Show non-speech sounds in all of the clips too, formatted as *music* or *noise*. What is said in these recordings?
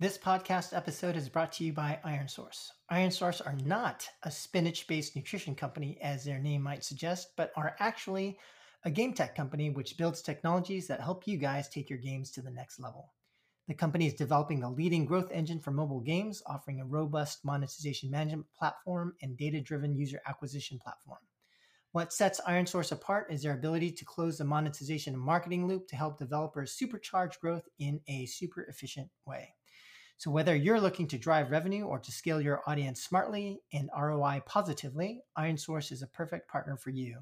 This podcast episode is brought to you by ironSource. ironSource are not a spinach based nutrition company, as their name might suggest, but are actually a game tech company which builds technologies that help you guys take your games to the next level. The company is developing the leading growth engine for mobile games, offering a robust monetization management platform and data driven user acquisition platform. What sets ironSource apart is their ability to close the monetization and marketing loop to help developers supercharge growth in a super efficient way. So, whether you're looking to drive revenue or to scale your audience smartly and ROI positively, ironSource is a perfect partner for you.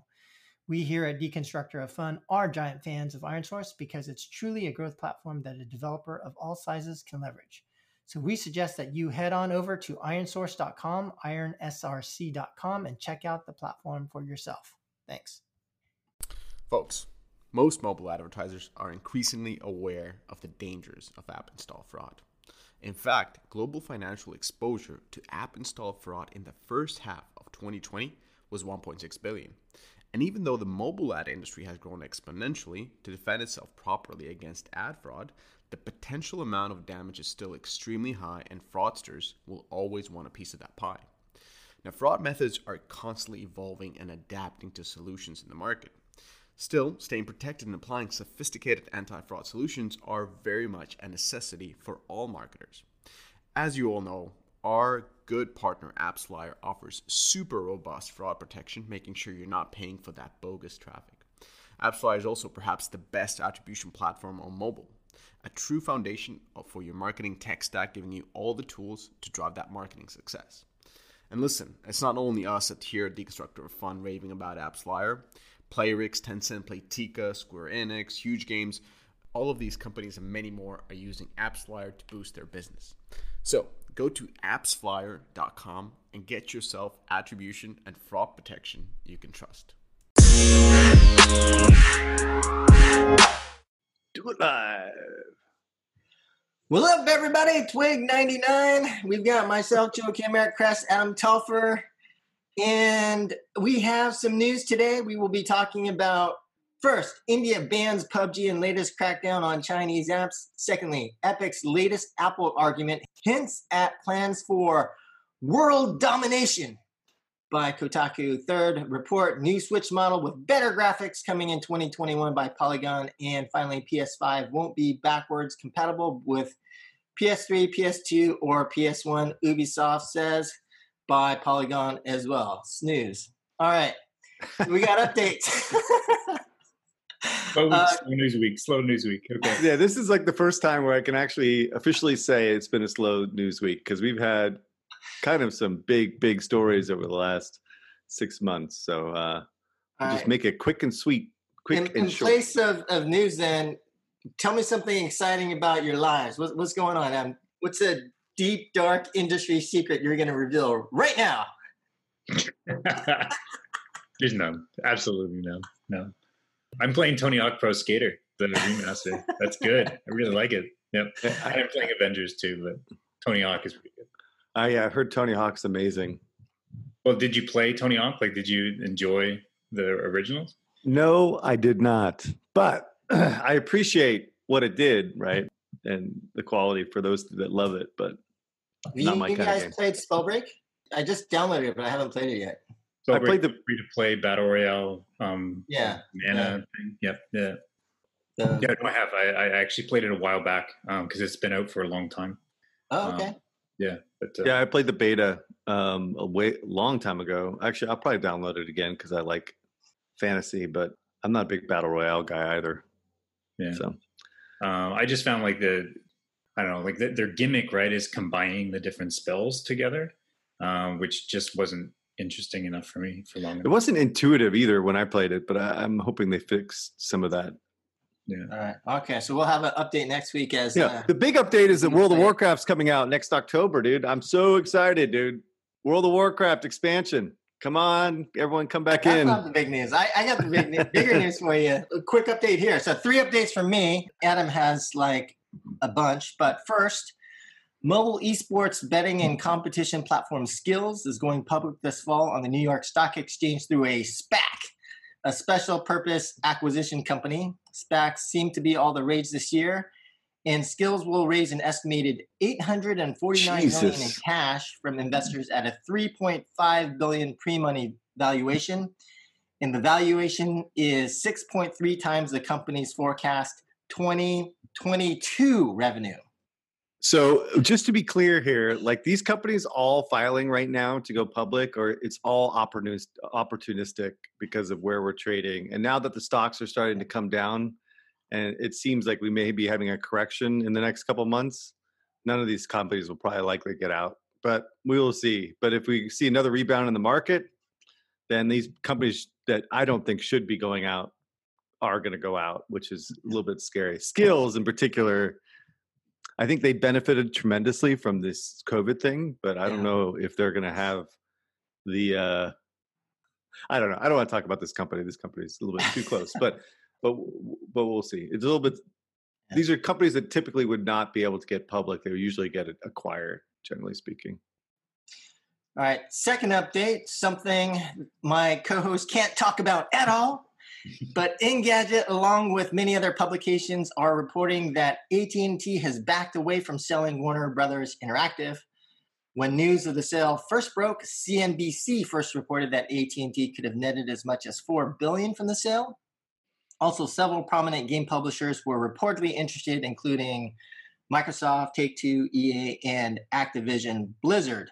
We here at Deconstructor of Fun are giant fans of ironSource because it's truly a growth platform that a developer of all sizes can leverage. So we suggest that you head on over to ironsource.com, ironsrc.com, and check out the platform for yourself. Thanks. Folks, most mobile advertisers are increasingly aware of the dangers of app install fraud. In fact, global financial exposure to app install fraud in the first half of 2020 was 1.6 billion. And even though the mobile ad industry has grown exponentially to defend itself properly against ad fraud, the potential amount of damage is still extremely high, and fraudsters will always want a piece of that pie. Now, fraud methods are constantly evolving and adapting to solutions in the market. Still, staying protected and applying sophisticated anti fraud solutions are very much a necessity for all marketers. As you all know, our good partner AppsFlyer offers super robust fraud protection, making sure you're not paying for that bogus traffic. AppsFlyer is also perhaps the best attribution platform on mobile, a true foundation for your marketing tech stack, giving you all the tools to drive that marketing success. And listen, it's not only us at here Deconstructor of Fun raving about AppsFlyer. Playrix, Tencent, Playtika, Square Enix, Huuuge Games, all of these companies and many more are using AppsFlyer to boost their business. So go to appsflyer.com and get yourself attribution and fraud protection you can trust. Do it live. Well, up, everybody? Twig 99. We've got myself, Joe Kim, Kress, Adam Telfer, and we have some news today. We will be talking about first, India bans PUBG and latest crackdown on Chinese apps. Secondly, Epic's latest Apple argument hints at plans for world domination by Kotaku. Third, report new Switch model with better graphics coming in 2021 by Polygon. And finally, PS5 won't be backwards compatible with PS3, PS2, or PS1. Ubisoft says by Polygon as well. Snooze. All right. *laughs* We got updates. slow, week, uh, slow news week. Slow news week. Okay. Yeah, this is like the first time where I can actually officially say it's been a slow news week because we've had kind of some big, big stories over the last six months. So uh, we'll just make it quick and sweet. Quick in, and in short. place of, of news, then tell me something exciting about your lives. What, what's going on? Um, what's a deep, dark industry secret you're going to reveal right now? *laughs* There's none. Absolutely none. No. I'm playing Tony Hawk Pro Skater, the remaster. That's good. I really like it. Yep. I'm playing Avengers too, but Tony Hawk is pretty good. I uh, heard Tony Hawk's amazing. Well, did you play Tony Hawk? Like, did you enjoy the originals? No, I did not. But *clears throat* I appreciate what it did, right? And the quality for those that love it, but you, my you guys played Spellbreak? I just downloaded it, but I haven't played it yet. Spellbreak, I played the free to play battle royale. Um, yeah, mana yeah. thing. Yep, yeah. Uh, yeah, no, I have. I, I actually played it a while back um because um, it's been out for a long time. Oh, okay. Um, yeah, but uh, yeah, I played the beta um, a way long time ago. Actually, I'll probably download it again because I like fantasy, but I'm not a big battle royale guy either. Yeah. So um, I just found like the I don't know, like the, their gimmick, right, is combining the different spells together, um, which just wasn't interesting enough for me for long. Enough. It wasn't intuitive either when I played it, but I, am hoping they fix some of that. Yeah. All right. Okay. So we'll have an update next week. As yeah, uh, the big update is that World of Warcraft's coming out next October, dude. I'm so excited, dude. World of Warcraft expansion. Come on, everyone, come back That's in. Not the big news. I, I got the big news, bigger news for you. A quick update here. So three updates from me. Adam has like a bunch, but first, mobile esports betting and competition platform Skillz is going public this fall on the New York Stock Exchange through a SPAC, a special purpose acquisition company. SPACs seem to be all the rage this year. And Skillz will raise an estimated 849 million in cash from investors at a 3.5 billion pre-money valuation. And the valuation is 6.3 times the company's forecast 2022 revenue. So just to be clear here, like these companies all filing right now to go public, or it's all opportunistic because of where we're trading. And now that the stocks are starting to come down, and it seems like we may be having a correction in the next couple months, none of these companies will probably likely get out. But we will see. But if we see another rebound in the market, then these companies that I don't think should be going out are going to go out, which is a little bit scary. Skillz in particular. I think they benefited tremendously from this COVID thing, but I don't know if they're going to have the. uh I don't know. I don't want to talk about this company. This company is a little bit too close, but *laughs* but but we'll see. It's a little bit. Yeah. These are companies that typically would not be able to get public. They usually get it acquired, generally speaking. All right, second update, something my co-host can't talk about at all. But Engadget, along with many other publications, are reporting that AT&T has backed away from selling Warner Brothers Interactive. When news of the sale first broke, CNBC first reported that AT&T could have netted as much as four billion from the sale. Also, several prominent game publishers were reportedly interested, including Microsoft, Take-Two, EA, and Activision Blizzard.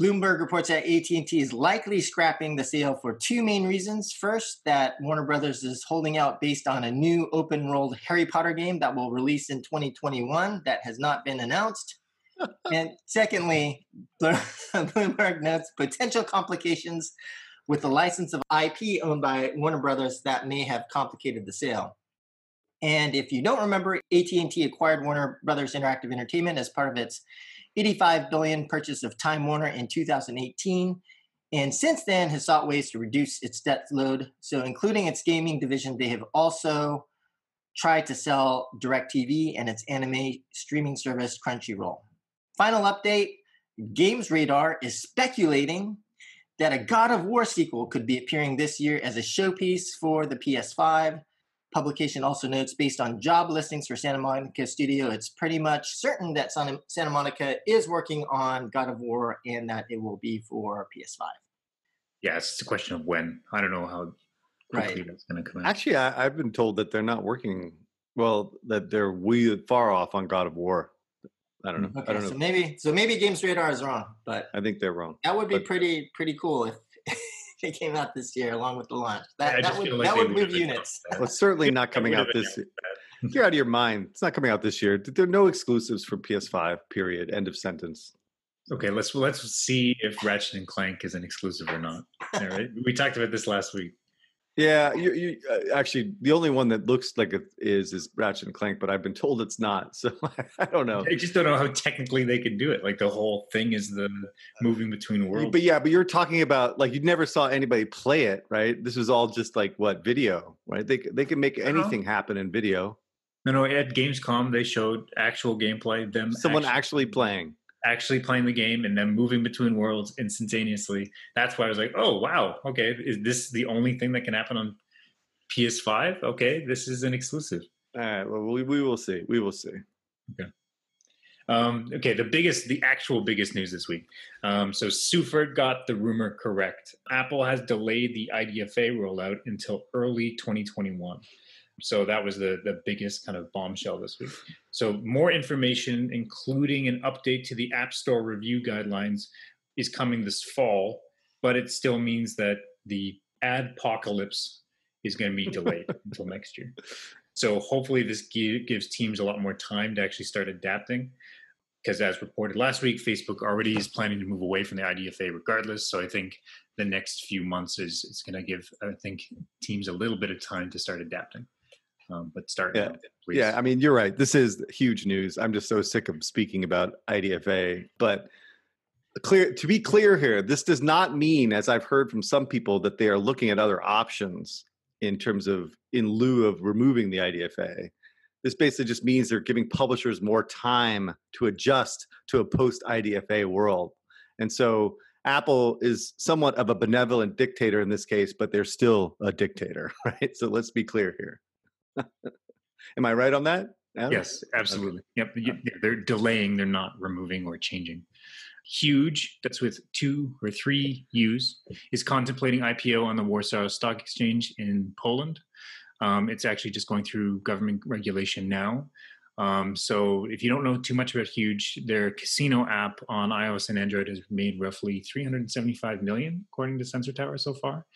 Bloomberg reports that AT&T is likely scrapping the sale for two main reasons. First, that Warner Brothers is holding out based on a new open-world Harry Potter game that will release in 2021 that has not been announced. *laughs* and secondly, *laughs* Bloomberg notes potential complications with the license of IP owned by Warner Brothers that may have complicated the sale. And if you don't remember, AT&T acquired Warner Brothers Interactive Entertainment as part of its 85 billion purchase of Time Warner in 2018 and since then has sought ways to reduce its debt load. So including its gaming division they have also tried to sell DirecTV and its anime streaming service Crunchyroll. Final update Games Radar is speculating that a God of War sequel could be appearing this year as a showpiece for the PS5 publication also notes based on job listings for Santa Monica Studio, it's pretty much certain that Santa, Santa Monica is working on God of War and that it will be for PS5. Yeah, it's just a question of when. I don't know how quickly Right. that's going to come out. Actually, I, I've been told that they're not working. Well, that they're way far off on God of War. I don't know. I Okay, don't know. so maybe so maybe Games Radar is wrong, but I think they're wrong. that would be But- pretty pretty cool if *laughs* *laughs* it came out this year along with the launch. Yeah, That that would like that would move units. Well, it's certainly not coming out this. announced that. You're out of your mind. It's not coming out this year. There are no exclusives for PS5. Period. End of sentence. Okay, let's let's see if Ratchet and Clank is an exclusive or not. All right, we talked about this last week. Yeah, you, you uh, actually the only one that looks like it is is Ratchet and Clank, but I've been told it's not. *laughs* So I don't know. I just don't know how technically they could do it. Like the whole thing is the moving between worlds. But yeah, but you're talking about like you never saw anybody play it, right? This was all just like what video, right? They they can make anything happen in video. no, no. At Gamescom, they showed actual gameplay. Them Someone actually playing. Actually playing the game and then moving between worlds instantaneously. That's why I was like, oh wow, okay, is this the only thing that can happen on PS5? Okay, this is an exclusive. All right. Well, we, we will see. We will see. Um, okay, the biggest, the actual biggest news this week. Um, so Seufert got the rumor correct. Apple has delayed the IDFA rollout until early 2021. So that was the the biggest kind of bombshell this week. So more information, including an update to the App Store review guidelines, is coming this fall. But it still means that the adpocalypse is going to be delayed *laughs* until next year. So hopefully this gi- gives teams a lot more time to actually start adapting because as reported last week, Facebook already is planning to move away from the IDFA regardless. So I think the next few months is is going to give I think teams a little bit of time to start adapting. Um, but start Yeah. please. Yeah, I mean, you're right. This is huge news. I'm just so sick of speaking about IDFA. But clear to be clear here, this does not mean, as I've heard from some people, that they are looking at other options in terms of in lieu of removing the IDFA. This basically just means they're giving publishers more time to adjust to a post IDFA world. And so Apple is somewhat of a benevolent dictator in this case, but they're still a dictator, *laughs* right? So let's be clear here. *laughs* Am I right on that? Adam? Yes, absolutely. Yep, y- they're delaying. They're not removing or changing. Huuuge, that's with two or three U's, is contemplating IPO on the Warsaw Stock Exchange in Poland. Um, it's actually just going through government regulation now. Um, so if you don't know too much about Huuuge, their casino app on iOS and Android has made roughly 375 million, according to Sensor Tower so far.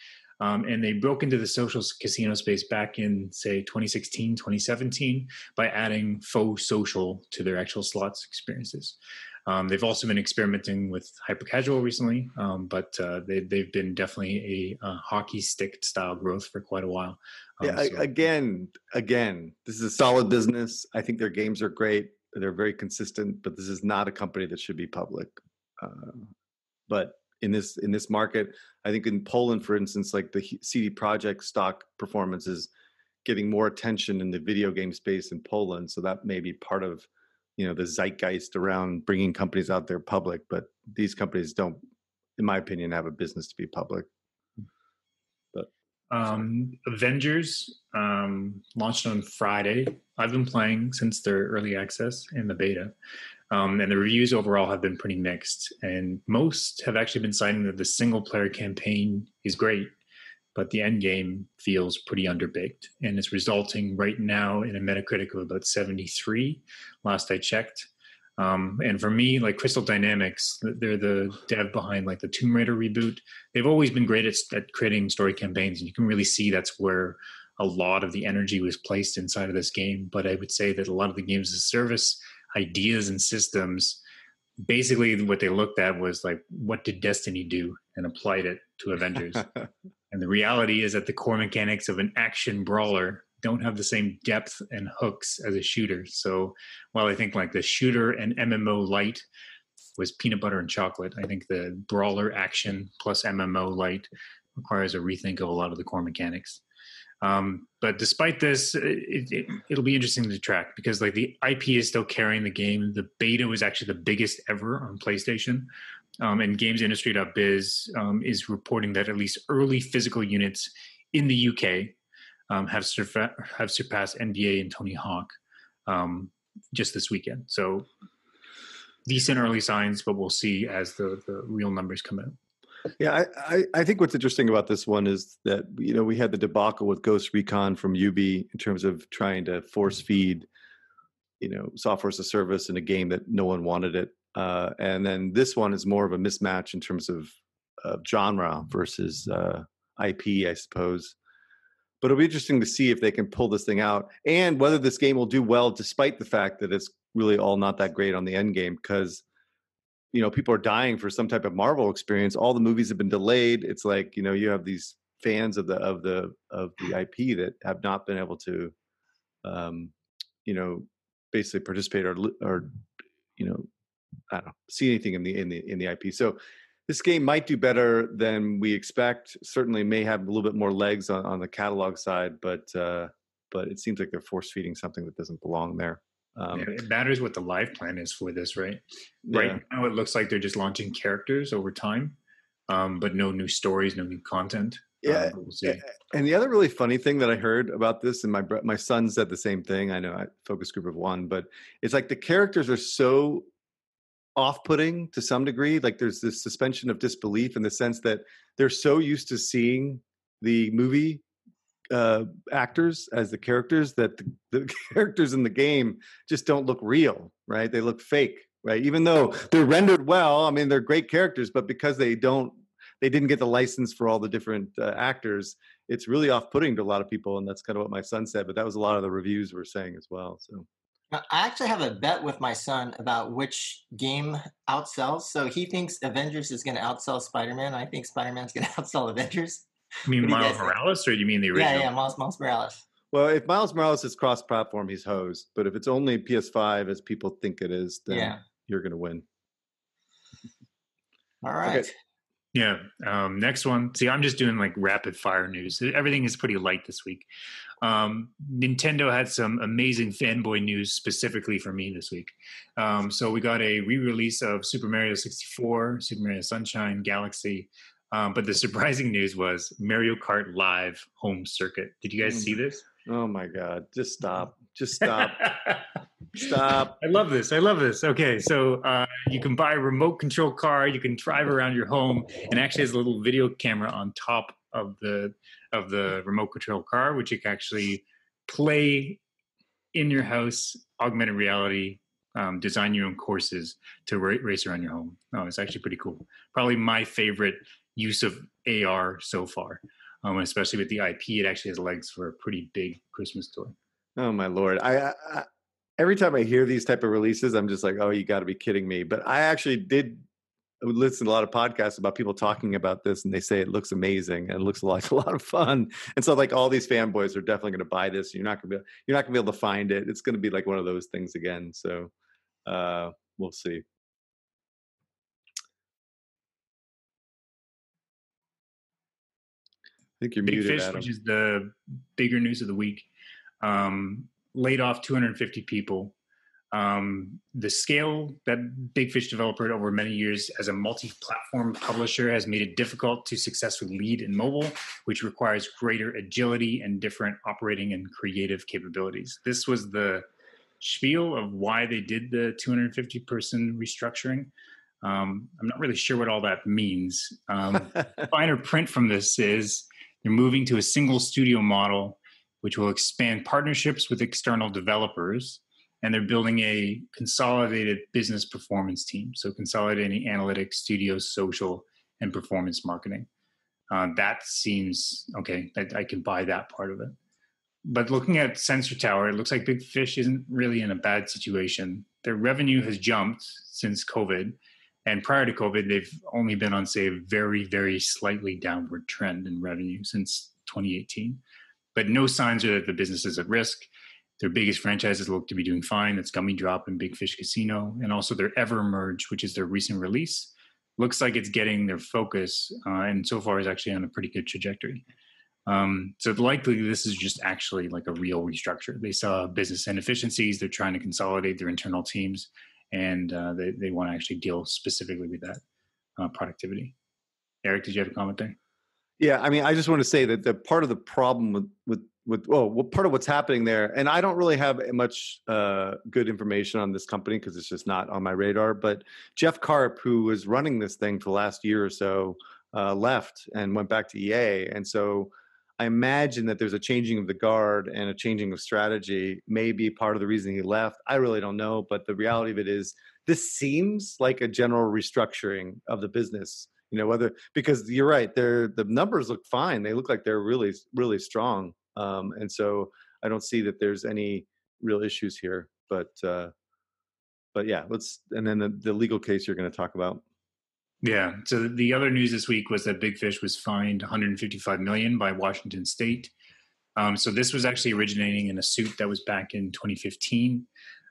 Um, and they broke into the social casino space back in, say, 2016, 2017 by adding faux social to their actual slots experiences. Um, they've also been experimenting with hyper casual recently, um, but uh, they, they've been definitely a, uh hockey stick style growth for quite a while. Um, Yeah, so- again, again, this is a solid business. I think their games are great. They're very consistent, but this is not a company that should be public. Uh, but in this in this market, I think in Poland, for instance, like the CD Projekt stock performance is getting more attention in the video game space in Poland. So that may be part of you know the zeitgeist around bringing companies out there public. But these companies don't, in my opinion, have a business to be public. Um, Avengers um, launched on Friday. I've been playing since their early access and the beta, um, and the reviews overall have been pretty mixed. And most have actually been citing that the single player campaign is great, but the end game feels pretty underbaked, and it's resulting right now in a Metacritic of about 73. Last I checked. Um, and for me, like Crystal Dynamics, they're the dev behind like the Tomb Raider reboot. They've always been great at, at creating story campaigns and you can really see that's where a lot of the energy was placed inside of this game. But i would say that a lot of the games as a service ideas and systems basically what they looked at was like what did destiny do and applied it to avengers? *laughs* And the reality is that the core mechanics of an action brawler don't have the same depth and hooks as a shooter so while i think like the shooter and mmo light was peanut butter and chocolate. I think the brawler action plus MMO light requires a rethink of a lot of the core mechanics. Um, but despite this, it, it, it'll be interesting to track because like the IP is still carrying the game. The beta was actually the biggest ever on PlayStation. Um, and GamesIndustry.biz um, is reporting that at least early physical units in the UK um, have, surfa- have surpassed NBA and Tony Hawk um, just this weekend. So decent early signs, but we'll see as the, the real numbers come out. Yeah, I, I, I think what's interesting about this one is that you know we had the debacle with Ghost Recon from Ubi in terms of trying to force feed, you know, software as a service in a game that no one wanted it, uh, and then this one is more of a mismatch in terms of, of genre versus uh, IP, I suppose. But it'll be interesting to see if they can pull this thing out and whether this game will do well, despite the fact that it's really all not that great on the end game because you know people are dying for some type of marvel experience. All the movies have been delayed. It's like you know you have these fans of the of the of the ip that have not been able to um you know basically participate or or you know i don't know see anything in the in the in the ip so this game might do better than we expect certainly may have a little bit more legs on, on the catalog side but uh but it seems like they're force feeding something that doesn't belong there um Yeah, it matters what the live plan is for this, right? yeah. Right now, it looks like they're just launching characters over time, um, but no new stories, no new content. Yeah, Um, we'll. And the other really funny thing that I heard about this, and my my son said the same thing. I know I focus group of one, but it's like the characters are so off-putting to some degree. Like there's this suspension of disbelief in the sense that they're so used to seeing the movie uh, actors as the characters that the, *laughs* the characters in the game just don't look real, right? They look fake, right? Even though they're rendered well. I mean, they're great characters, but because they don't they didn't get the license for all the different uh, actors it's really off-putting to a lot of people and that's kind of what my son said but that was a lot of the reviews were saying as well so I actually have a bet with my son about which game outsells. So he thinks Avengers is going to outsell Spider-Man. I think Spider-Man's going *laughs* to outsell Avengers. You mean What you Miles guys think? Morales, or you mean the original? Yeah, yeah, Miles, Miles Morales. well if miles morales is cross-platform he's hosed but if it's only ps5 as people think it is then Yeah. you're going to win All right. Yeah. Um, next one. See, I'm just doing like rapid fire news. Everything is pretty light this week. Um, Nintendo had some amazing fanboy news specifically for me this week. Um, so we got a re-release of Super Mario 64, Super Mario Sunshine, Galaxy. Um, but the *laughs* surprising news was Mario Kart Live Home Circuit. Did you guys Mm. see this? oh my god just stop Just stop. *laughs* stop. I love this. I love this. Okay, so uh, you can buy a remote control car. You can drive around your home, and actually has a little video camera on top of the of the remote control car, which you can actually play in your house, augmented reality, um, design your own courses to ra- race around your home. Oh, it's actually pretty cool. Probably my favorite use of AR so far, um, especially with the IP. It actually has legs for a pretty big Christmas toy. Oh my lord! I, I every time I hear these type of releases, I'm just like, oh, you got to be kidding me. But I actually did listen to a lot of podcasts about people talking about this, and they say it looks amazing and it looks *laughs* like a lot of fun. And so, like all these fanboys are definitely going to buy this. You're not going to be you're not going to be able to find it. It's going to be like one of those things again. So uh, we'll see. I think you're Big muted, Fish, Adam. which is the bigger news of the week, um, laid off 250 people. Um, the scale that Big Fish developed over many years as a multi-platform publisher has made it difficult to successfully lead in mobile, which requires greater agility and different operating and creative capabilities. This was the spiel of why they did the 250 person restructuring. Um, I'm not really sure what all that means. Um, *laughs* finer print from this is they're moving to a single studio model, which will expand partnerships with external developers. And they're building a consolidated business performance team. So, consolidating analytics, studio, social, and performance marketing. Uh, that seems okay. I, I can buy that part of it. But looking at Sensor Tower, it looks like Big Fish isn't really in a bad situation. Their revenue has jumped since COVID. And prior to COVID, they've only been on, say, a very, very slightly downward trend in revenue since 2018. But no signs are that the business is at risk. Their biggest franchises look to be doing fine. That's Gummy Drop and Big Fish Casino. And also their Ever Merge, which is their recent release, looks like it's getting their focus uh, and so far is actually on a pretty good trajectory. Um, so likely this is just actually like a real restructure. They saw business inefficiencies. They're trying to consolidate their internal teams, and uh, they they want to actually deal specifically with that uh, productivity. Eric, did you have a comment there? Yeah, I mean, I just want to say that the part of the problem with with with well, well part of what's happening there, and I don't really have much uh, good information on this company because it's just not on my radar. But Jeff Karp, who was running this thing for the last year or so, uh, left and went back to EA, and so I imagine that there's a changing of the guard and a changing of strategy. Maybe part of the reason he left. I really don't know, but the reality of it is, this seems like a general restructuring of the business you know whether because you're right they're the numbers look fine they look like they're really really strong um, and so i don't see that there's any real issues here but uh but yeah let's and then the, the legal case you're going to talk about Yeah. So the other news this week was that Big Fish was fined 155 million by Washington State. Um, so this was actually originating in a suit that was back in 2015.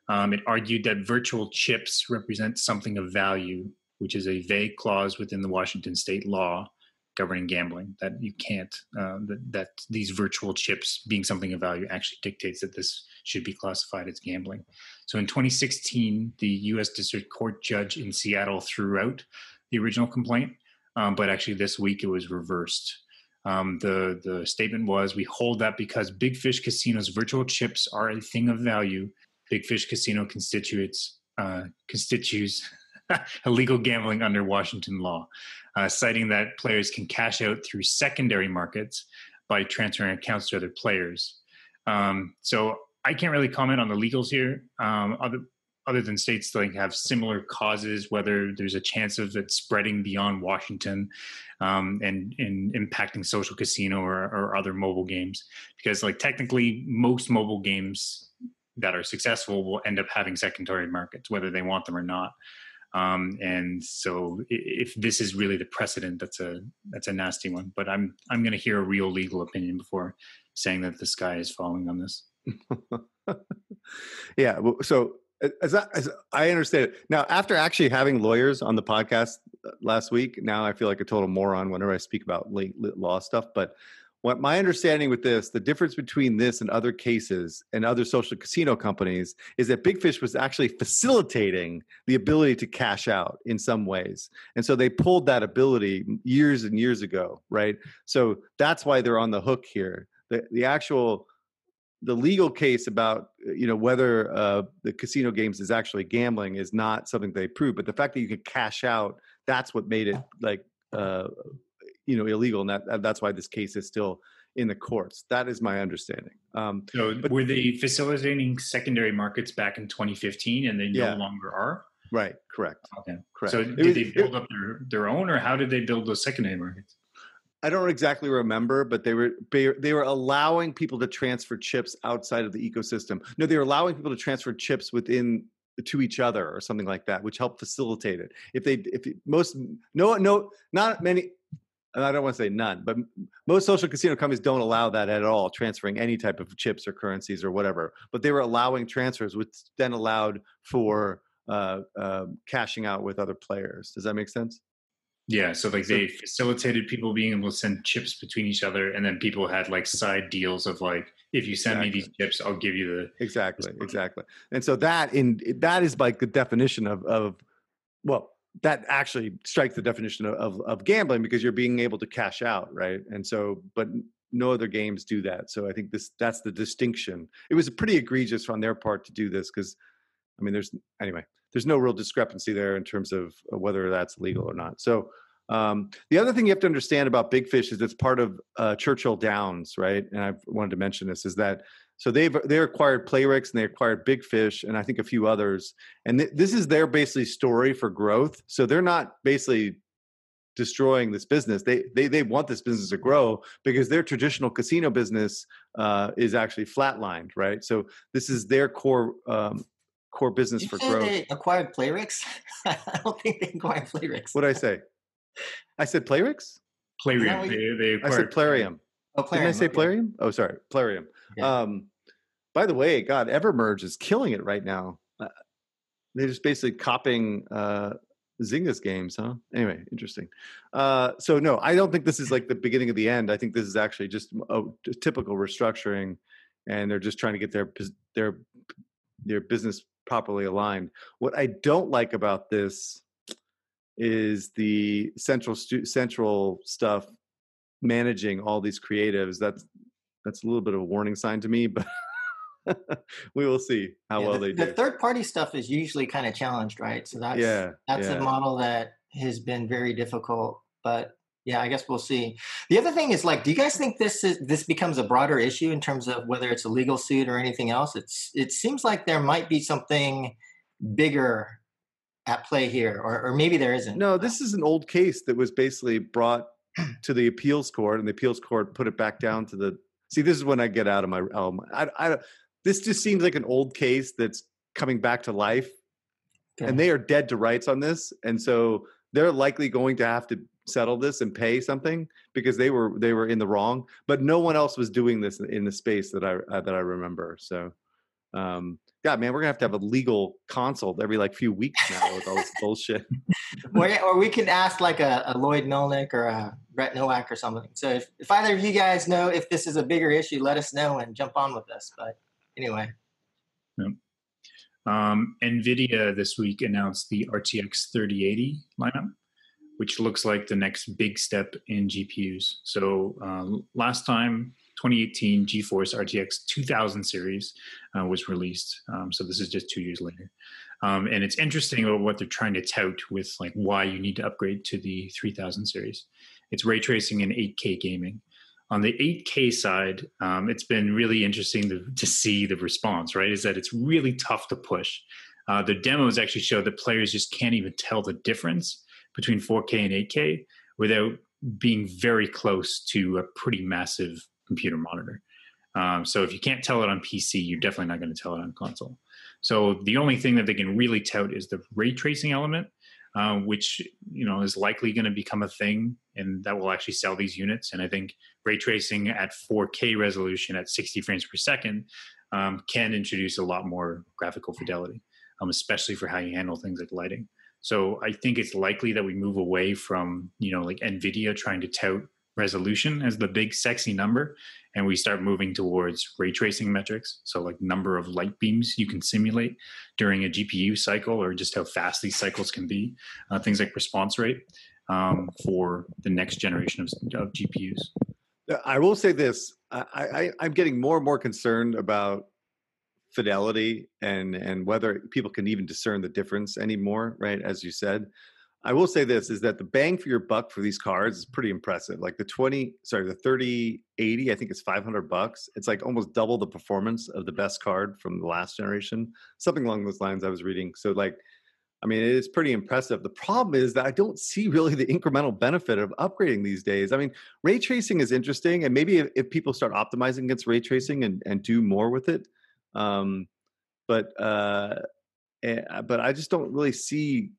Um, it argued that virtual chips represent something of value, which is a vague clause within the Washington State law governing gambling that you can't uh, that, that these virtual chips being something of value actually dictates that this should be classified as gambling. So in 2016, the U.S. District Court judge in Seattle threw out the original complaint, um, but actually this week it was reversed. Um, the the statement was, "We hold that because Big Fish Casino's virtual chips are a thing of value. Big Fish Casino constitutes uh, constitutes *laughs* illegal gambling under Washington law, uh, citing that players can cash out through secondary markets by transferring accounts to other players. Um, so I can't really comment on the legals here, um, other other than states like have similar causes, whether there's a chance of it spreading beyond Washington um, and, and impacting social casino or, or other mobile games. Because like technically, most mobile games that are successful will end up having secondary markets, whether they want them or not. Um, and so, if this is really the precedent, that's a that's a nasty one. But I'm I'm going to hear a real legal opinion before saying that the sky is falling on this. *laughs* yeah so as I, as I understand it now after actually having lawyers on the podcast uh, last week now i feel like a total moron whenever i speak about la- la- law stuff but what my understanding with this the difference between this and other cases and other social casino companies is that big fish was actually facilitating the ability to cash out in some ways. And so they pulled that ability years and years ago right? So that's why they're on the hook here. The, the actual the legal case about you know whether uh, the casino games is actually gambling is not something they prove, but the fact that you can cash out that's what made it like uh, you know illegal, and that that's why this case is still in the courts. That is my understanding. Um, so but- were they facilitating secondary markets back in 2015 and they Yeah. no longer are? right, correct, Okay. correct. So did was- they it- build up their, their own or how did they build those secondary markets? I don't exactly remember, but they were they, they were allowing people to transfer chips outside of the ecosystem. No, they were allowing people to transfer chips within to each other or something like that, which helped facilitate it. If they if most no no not many I don't want to say none, but most social casino companies don't allow that at all, transferring any type of chips or currencies or whatever. But they were allowing transfers, which then allowed for uh, uh, cashing out with other players. Does that make sense? Yeah, so like So- they facilitated people being able to send chips between each other, and then people had like side deals of like, if you send me these chips, I'll give you the. exactly exactly and so that in that is like the definition of of well that actually strikes the definition of, of of gambling because you're being able to cash out right? And so but no other games do that. So i think this that's the distinction. It was pretty egregious on their part to do this because i mean there's anyway there's no real discrepancy there in terms of whether that's legal or not. So um, the other thing you have to understand about big fish is it's part of uh, churchill downs right and i wanted to mention this is that so they've they acquired Playrix and they acquired Big Fish and I think a few others. And th- this is their basically story for growth. So they're not basically destroying this business. They they they want this business to grow because their traditional casino business uh, is actually flatlined, right? So this is their core um, core business Did for growth. they acquired Playrix? *laughs* I don't think they acquired Playrix. What did I say? I said Playrix. Plarium. They, they I said acquired Plarium. Oh, Didn't I say okay. Plarium? Oh, sorry, Plarium. Yeah. Um, by the way, God, Evermerge is killing it right now. Uh, they're just basically copying uh, Zynga's games, huh? Anyway, interesting. Uh, so no, I don't think this is like the beginning of the end. I think this is actually just a, a typical restructuring, and they're just trying to get their their their business properly aligned. What I don't like about this is the central stu- central stuff managing all these creatives. That's that's a little bit of a warning sign to me, but *laughs* we will see how Yeah, well the, they do. the third party stuff is usually kind of challenged, right? So that's yeah, that's yeah. a model that has been very difficult. But yeah, I guess we'll see. The other thing is like, do you guys think this is this becomes a broader issue in terms of whether it's a legal suit or anything else? It's it seems like there might be something bigger at play here, or, or maybe there isn't. No, this is an old case that was basically brought *clears throat* to the appeals court, and the appeals court put it back down to the. See, this is when I get out of my element. I, I, don't- this just seems like an old case that's coming back to life, Okay. and they are dead to rights on this, and so they're likely going to have to settle this and pay something because they were they were in the wrong. But no one else was doing this in the space that I uh, that I remember. So, um, yeah, man, we're gonna have to have a legal consult every like few weeks now with all this *laughs* bullshit. or, or we could ask like a, a Lloyd Melnick or a Brett Nowak or something. So if, if either of you guys know if this is a bigger issue, let us know and jump on with us. But anyway, Um, NVIDIA this week announced the RTX 3080 lineup, which looks like the next big step in GPUs. So uh, last time, 2018 GeForce RTX 2000 series uh, was released. Um, so this is just two years later. Um, and it's interesting about what they're trying to tout with like why you need to upgrade to the 3000 series. It's ray tracing and 8K gaming. On the 8K side, um, it's been really interesting to, to see the response, right? Is that it's really tough to push. Uh, the demos actually show that players just can't even tell the difference between 4K and 8K without being very close to a pretty massive computer monitor. Um, so if you can't tell it on PC, you're definitely not going to tell it on console. So the only thing that they can really tout is the ray tracing element, uh, which you know is likely going to become a thing, and that will actually sell these units. And I think ray tracing at 4K resolution at 60 frames per second um, can introduce a lot more graphical fidelity, um, especially for how you handle things like lighting. So I think it's likely that we move away from you know like Nvidia trying to tout resolution as the big sexy number and we start moving towards ray tracing metrics so like number of light beams you can simulate during a gpu cycle or just how fast these cycles can be uh, things like response rate um, for the next generation of, of gpus I will say this: I, I I'm getting more and more concerned about fidelity and and whether people can even discern the difference anymore. Right, as you said. I will say this is that the bang for your buck for these cards is pretty impressive. Like the 20, sorry, the 30 80, I think it's 500 bucks. It's like almost double the performance of the best card from the last generation. Something along those lines I was reading. So like I mean, it is pretty impressive. The problem is that I don't see really the incremental benefit of upgrading these days. I mean, ray tracing is interesting, and maybe if, if people start optimizing against ray tracing and, and do more with it, um, but uh, eh, but I just don't really see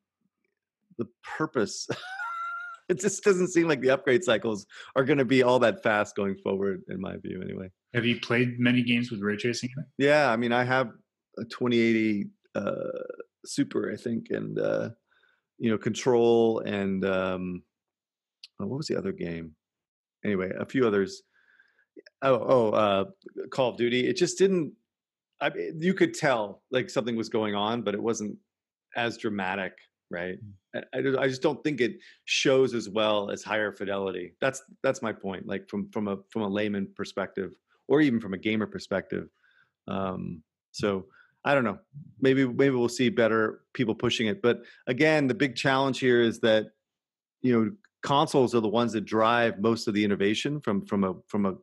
the purpose. *laughs* it just doesn't seem like the upgrade cycles are going to be all that fast going forward, in my view, anyway. Have you played many games with ray tracing? Yeah, I mean, I have a 2080 uh, Super, I think, and uh, you know, Control, and um, oh, what was the other game? Anyway, a few others. Oh, oh, uh, Call of Duty. It just didn't. I you could tell like something was going on, but it wasn't as dramatic right? Mm. I, I just don't think it shows as well as higher fidelity. That's that's my point. Like from from a from a layman perspective, or even from a gamer perspective. Um, so I don't know. Maybe maybe we'll see better people pushing it. But again, the big challenge here is that you know consoles are the ones that drive most of the innovation from from a from a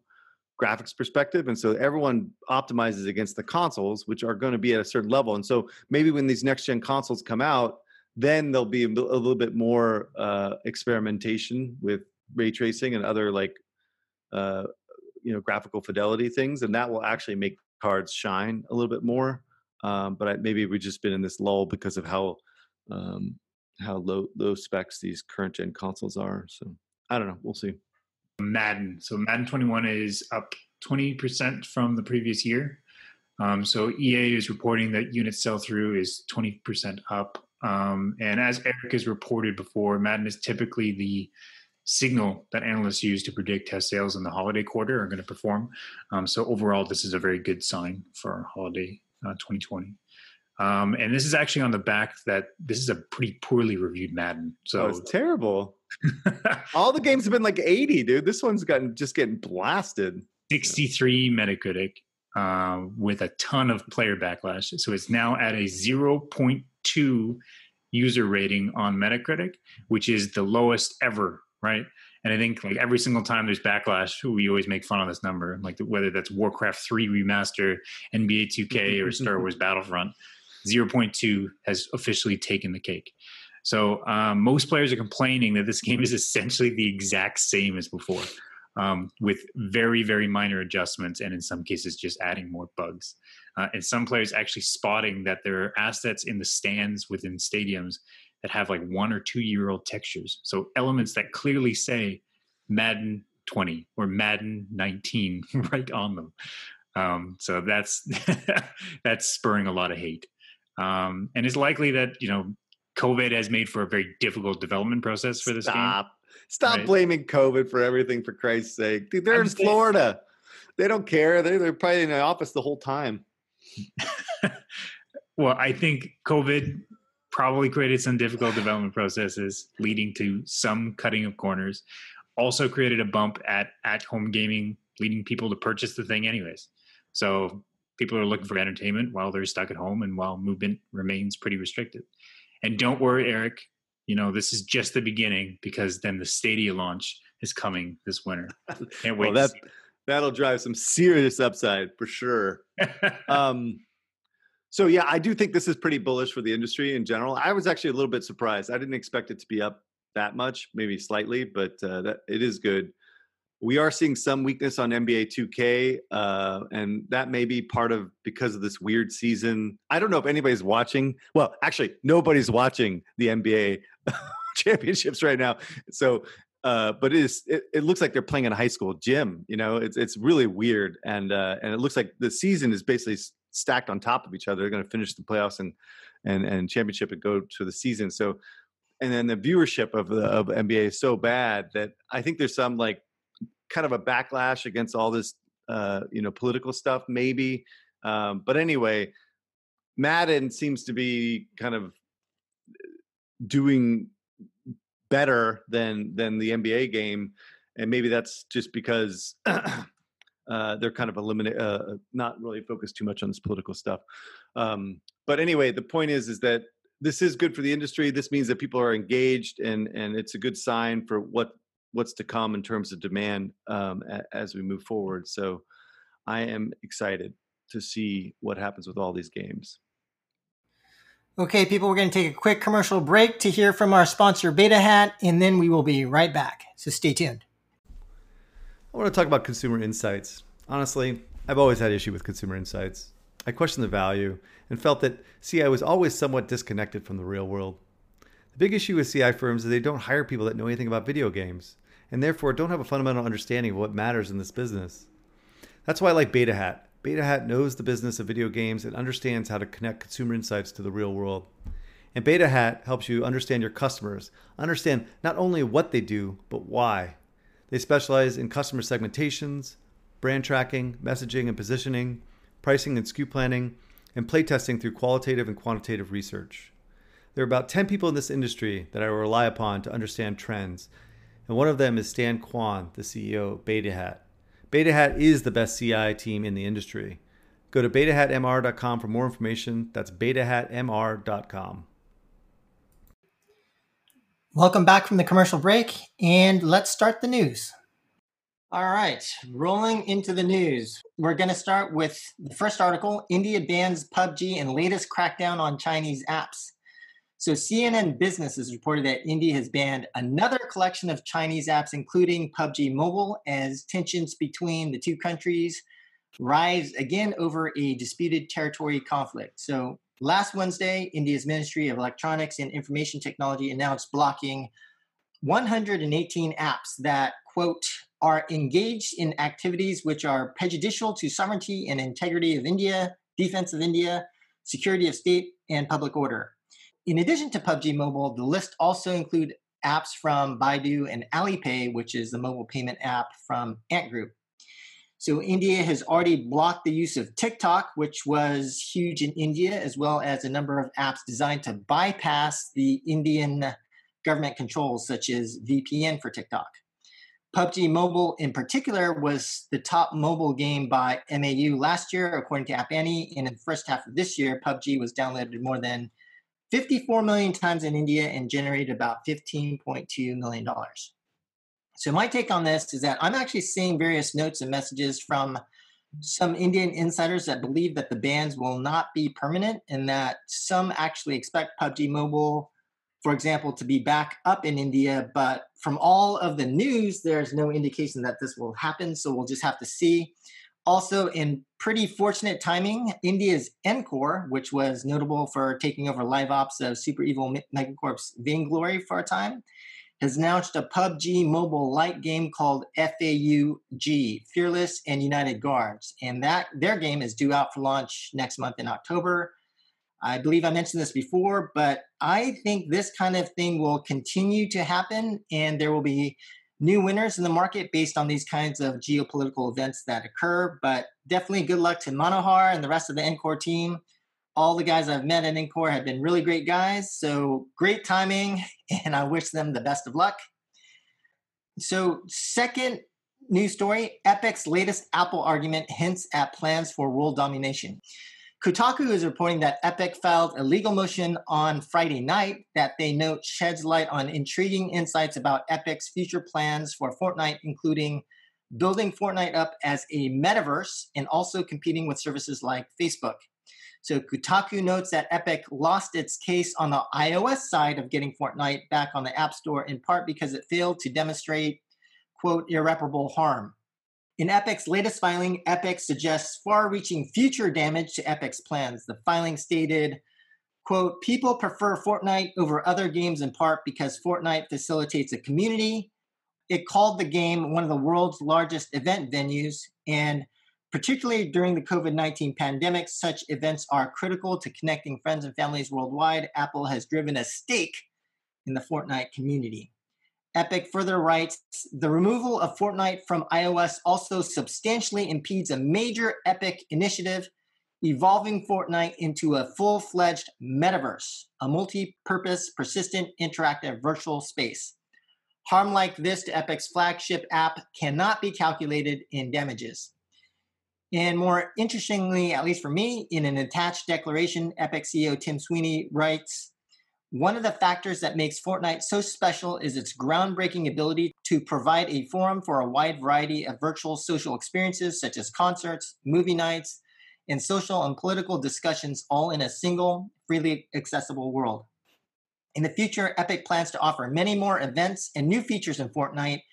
graphics perspective and so everyone optimizes against the consoles which are going to be at a certain level and so maybe when these next gen consoles come out then there'll be a little bit more uh, experimentation with ray tracing and other like uh, you know graphical fidelity things, and that will actually make cards shine a little bit more. Um, but I, maybe we've just been in this lull because of how um, how low low specs these current gen consoles are. So I don't know. We'll see. Madden. So Madden 21 is up 20% from the previous year. Um, so EA is reporting that unit sell through is 20% up um, and as Eric has reported before, Madden is typically the signal that analysts use to predict how sales in the holiday quarter are going to perform. Um, so overall, this is a very good sign for holiday uh, 2020. Um, and this is actually on the back that this is a pretty poorly reviewed Madden. So oh, it's terrible. *laughs* All the games have been like 80, dude. This one's gotten just getting blasted. 63 Metacritic uh, with a ton of player backlash. So it's now at a 0.2 two user rating on Metacritic, which is the lowest ever, right? And I think like every single time there's backlash, we always make fun of this number, like whether that's Warcraft 3 remaster, NBA 2K, or *laughs* Star Wars Battlefront, 0.2 has officially taken the cake. So um, most players are complaining that this game is essentially the exact same as before, um, with very very minor adjustments, and in some cases just adding more bugs uh, and some players actually spotting that there are assets in the stands within stadiums that have like one or two year old textures. So elements that clearly say Madden 20 or Madden 19 *laughs* right on them. Um, so that's *laughs* that's spurring a lot of hate. Um, and it's likely that you know COVID has made for a very difficult development process for this Stop. game. Stop right? blaming COVID for everything for Christ's sake. Dude, they're I'm in saying, Florida. They don't care. They're, they're probably in the office the whole time. *laughs* well, I think COVID probably created some difficult development processes, leading to some cutting of corners. Also created a bump at at home gaming, leading people to purchase the thing anyways. So people are looking for entertainment while they're stuck at home and while movement remains pretty restricted. And don't worry, Eric. You know this is just the beginning because then the Stadia launch is coming this winter. *laughs* Can't wait. well, that that'll drive some serious upside for sure. *laughs* um, so yeah, I do think this is pretty bullish for the industry in general. I was actually a little bit surprised. I didn't expect it to be up that much, maybe slightly, but uh, that it is good. We are seeing some weakness on NBA 2K, uh, and that may be part of because of this weird season. I don't know if anybody's watching. Well, actually, nobody's watching the NBA *laughs* championships right now. So uh, but it is it, it, looks like they're playing in a high school gym. You know, it's it's really weird, and uh, and it looks like the season is basically stacked on top of each other. They're going to finish the playoffs and and and championship and go to the season. So, and then the viewership of the of NBA is so bad that I think there's some like kind of a backlash against all this uh, you know political stuff, maybe. Um, but anyway, Madden seems to be kind of doing better than than the NBA game, and maybe that's just because *clears throat* uh, they're kind of eliminate, uh, not really focused too much on this political stuff. Um, but anyway, the point is, is that this is good for the industry. This means that people are engaged, and and it's a good sign for what what's to come in terms of demand um, a, as we move forward. So, I am excited to see what happens with all these games. Okay, people, we're going to take a quick commercial break to hear from our sponsor, Beta Hat, and then we will be right back. So stay tuned. I want to talk about consumer insights. Honestly, I've always had issue with consumer insights. I questioned the value and felt that CI was always somewhat disconnected from the real world. The big issue with CI firms is they don't hire people that know anything about video games and therefore don't have a fundamental understanding of what matters in this business. That's why I like Beta Hat. Beta Hat knows the business of video games and understands how to connect consumer insights to the real world. And Beta Hat helps you understand your customers, understand not only what they do, but why. They specialize in customer segmentations, brand tracking, messaging and positioning, pricing and SKU planning, and playtesting through qualitative and quantitative research. There are about 10 people in this industry that I rely upon to understand trends, and one of them is Stan Kwan, the CEO of Beta Hat. Beta Hat is the best CI team in the industry. Go to betahatmr.com for more information. That's betahatmr.com. Welcome back from the commercial break, and let's start the news. All right, rolling into the news. We're going to start with the first article India bans PUBG and latest crackdown on Chinese apps. So, CNN Business has reported that India has banned another collection of Chinese apps, including PUBG Mobile, as tensions between the two countries rise again over a disputed territory conflict. So, Last Wednesday, India's Ministry of Electronics and Information Technology announced blocking 118 apps that, quote, are engaged in activities which are prejudicial to sovereignty and integrity of India, defense of India, security of state, and public order. In addition to PUBG Mobile, the list also include apps from Baidu and Alipay, which is the mobile payment app from Ant Group. So India has already blocked the use of TikTok, which was huge in India, as well as a number of apps designed to bypass the Indian government controls, such as VPN for TikTok. PUBG Mobile, in particular, was the top mobile game by MAU last year, according to App Annie. And in the first half of this year, PUBG was downloaded more than 54 million times in India and generated about $15.2 million. So my take on this is that I'm actually seeing various notes and messages from some Indian insiders that believe that the bans will not be permanent and that some actually expect PUBG Mobile, for example, to be back up in India. But from all of the news, there's no indication that this will happen. So we'll just have to see. Also, in pretty fortunate timing, India's nCore, which was notable for taking over live ops of Super Evil Megacorp's Vainglory for a time, has launched a PUBG mobile light game called FAUG, Fearless and United Guards. And that their game is due out for launch next month in October. I believe I mentioned this before, but I think this kind of thing will continue to happen and there will be new winners in the market based on these kinds of geopolitical events that occur. But definitely good luck to Manohar and the rest of the nCore team all the guys I've met at nCore have been really great guys. So great timing, *laughs* and I wish them the best of luck. So, second news story Epic's latest Apple argument hints at plans for world domination. Kotaku is reporting that Epic filed a legal motion on Friday night that they note sheds light on intriguing insights about Epic's future plans for Fortnite, including building Fortnite up as a metaverse and also competing with services like Facebook. So Kotaku notes that Epic lost its case on the iOS side of getting Fortnite back on the App Store in part because it failed to demonstrate, quote, irreparable harm. In Epic's latest filing, Epic suggests far reaching future damage to Epic's plans. The filing stated, quote, people prefer Fortnite over other games in part because Fortnite facilitates a community. It called the game one of the world's largest event venues and Particularly during the COVID 19 pandemic, such events are critical to connecting friends and families worldwide. Apple has driven a stake in the Fortnite community. Epic further writes The removal of Fortnite from iOS also substantially impedes a major Epic initiative evolving Fortnite into a full fledged metaverse, a multi purpose, persistent, interactive virtual space. Harm like this to Epic's flagship app cannot be calculated in damages. And more interestingly, at least for me, in an attached declaration, Epic CEO Tim Sweeney writes One of the factors that makes Fortnite so special is its groundbreaking ability to provide a forum for a wide variety of virtual social experiences, such as concerts, movie nights, and social and political discussions, all in a single, freely accessible world. In the future, Epic plans to offer many more events and new features in Fortnite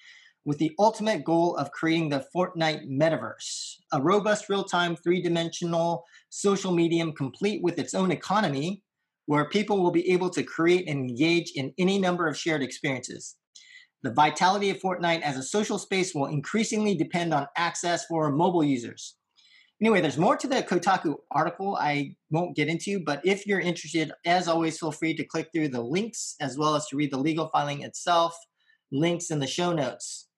with the ultimate goal of creating the Fortnite metaverse, a robust real time three dimensional social medium complete with its own economy, where people will be able to create and engage in any number of shared experiences. The vitality of Fortnite as a social space will increasingly depend on access for mobile users. Anyway, there's more to the Kotaku article I won't get into, but if you're interested, as always, feel free to click through the links as well as to read the legal filing itself, links in the show notes.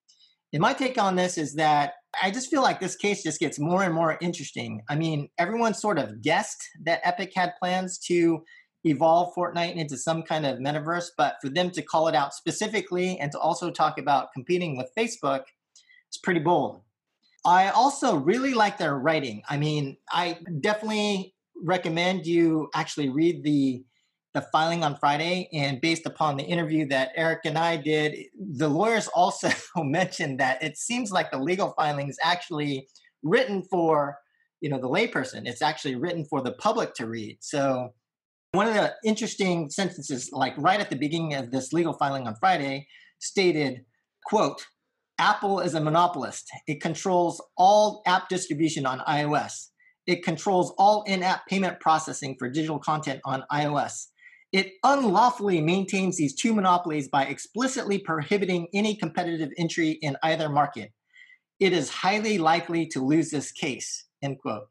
And my take on this is that I just feel like this case just gets more and more interesting. I mean, everyone sort of guessed that Epic had plans to evolve Fortnite into some kind of metaverse, but for them to call it out specifically and to also talk about competing with Facebook, it's pretty bold. I also really like their writing. I mean, I definitely recommend you actually read the the filing on Friday, and based upon the interview that Eric and I did, the lawyers *laughs* also mentioned that it seems like the legal filing is actually written for you know the layperson. It's actually written for the public to read. So one of the interesting sentences, like right at the beginning of this legal filing on Friday, stated, "quote Apple is a monopolist. It controls all app distribution on iOS. It controls all in app payment processing for digital content on iOS. It unlawfully maintains these two monopolies by explicitly prohibiting any competitive entry in either market. It is highly likely to lose this case. End quote.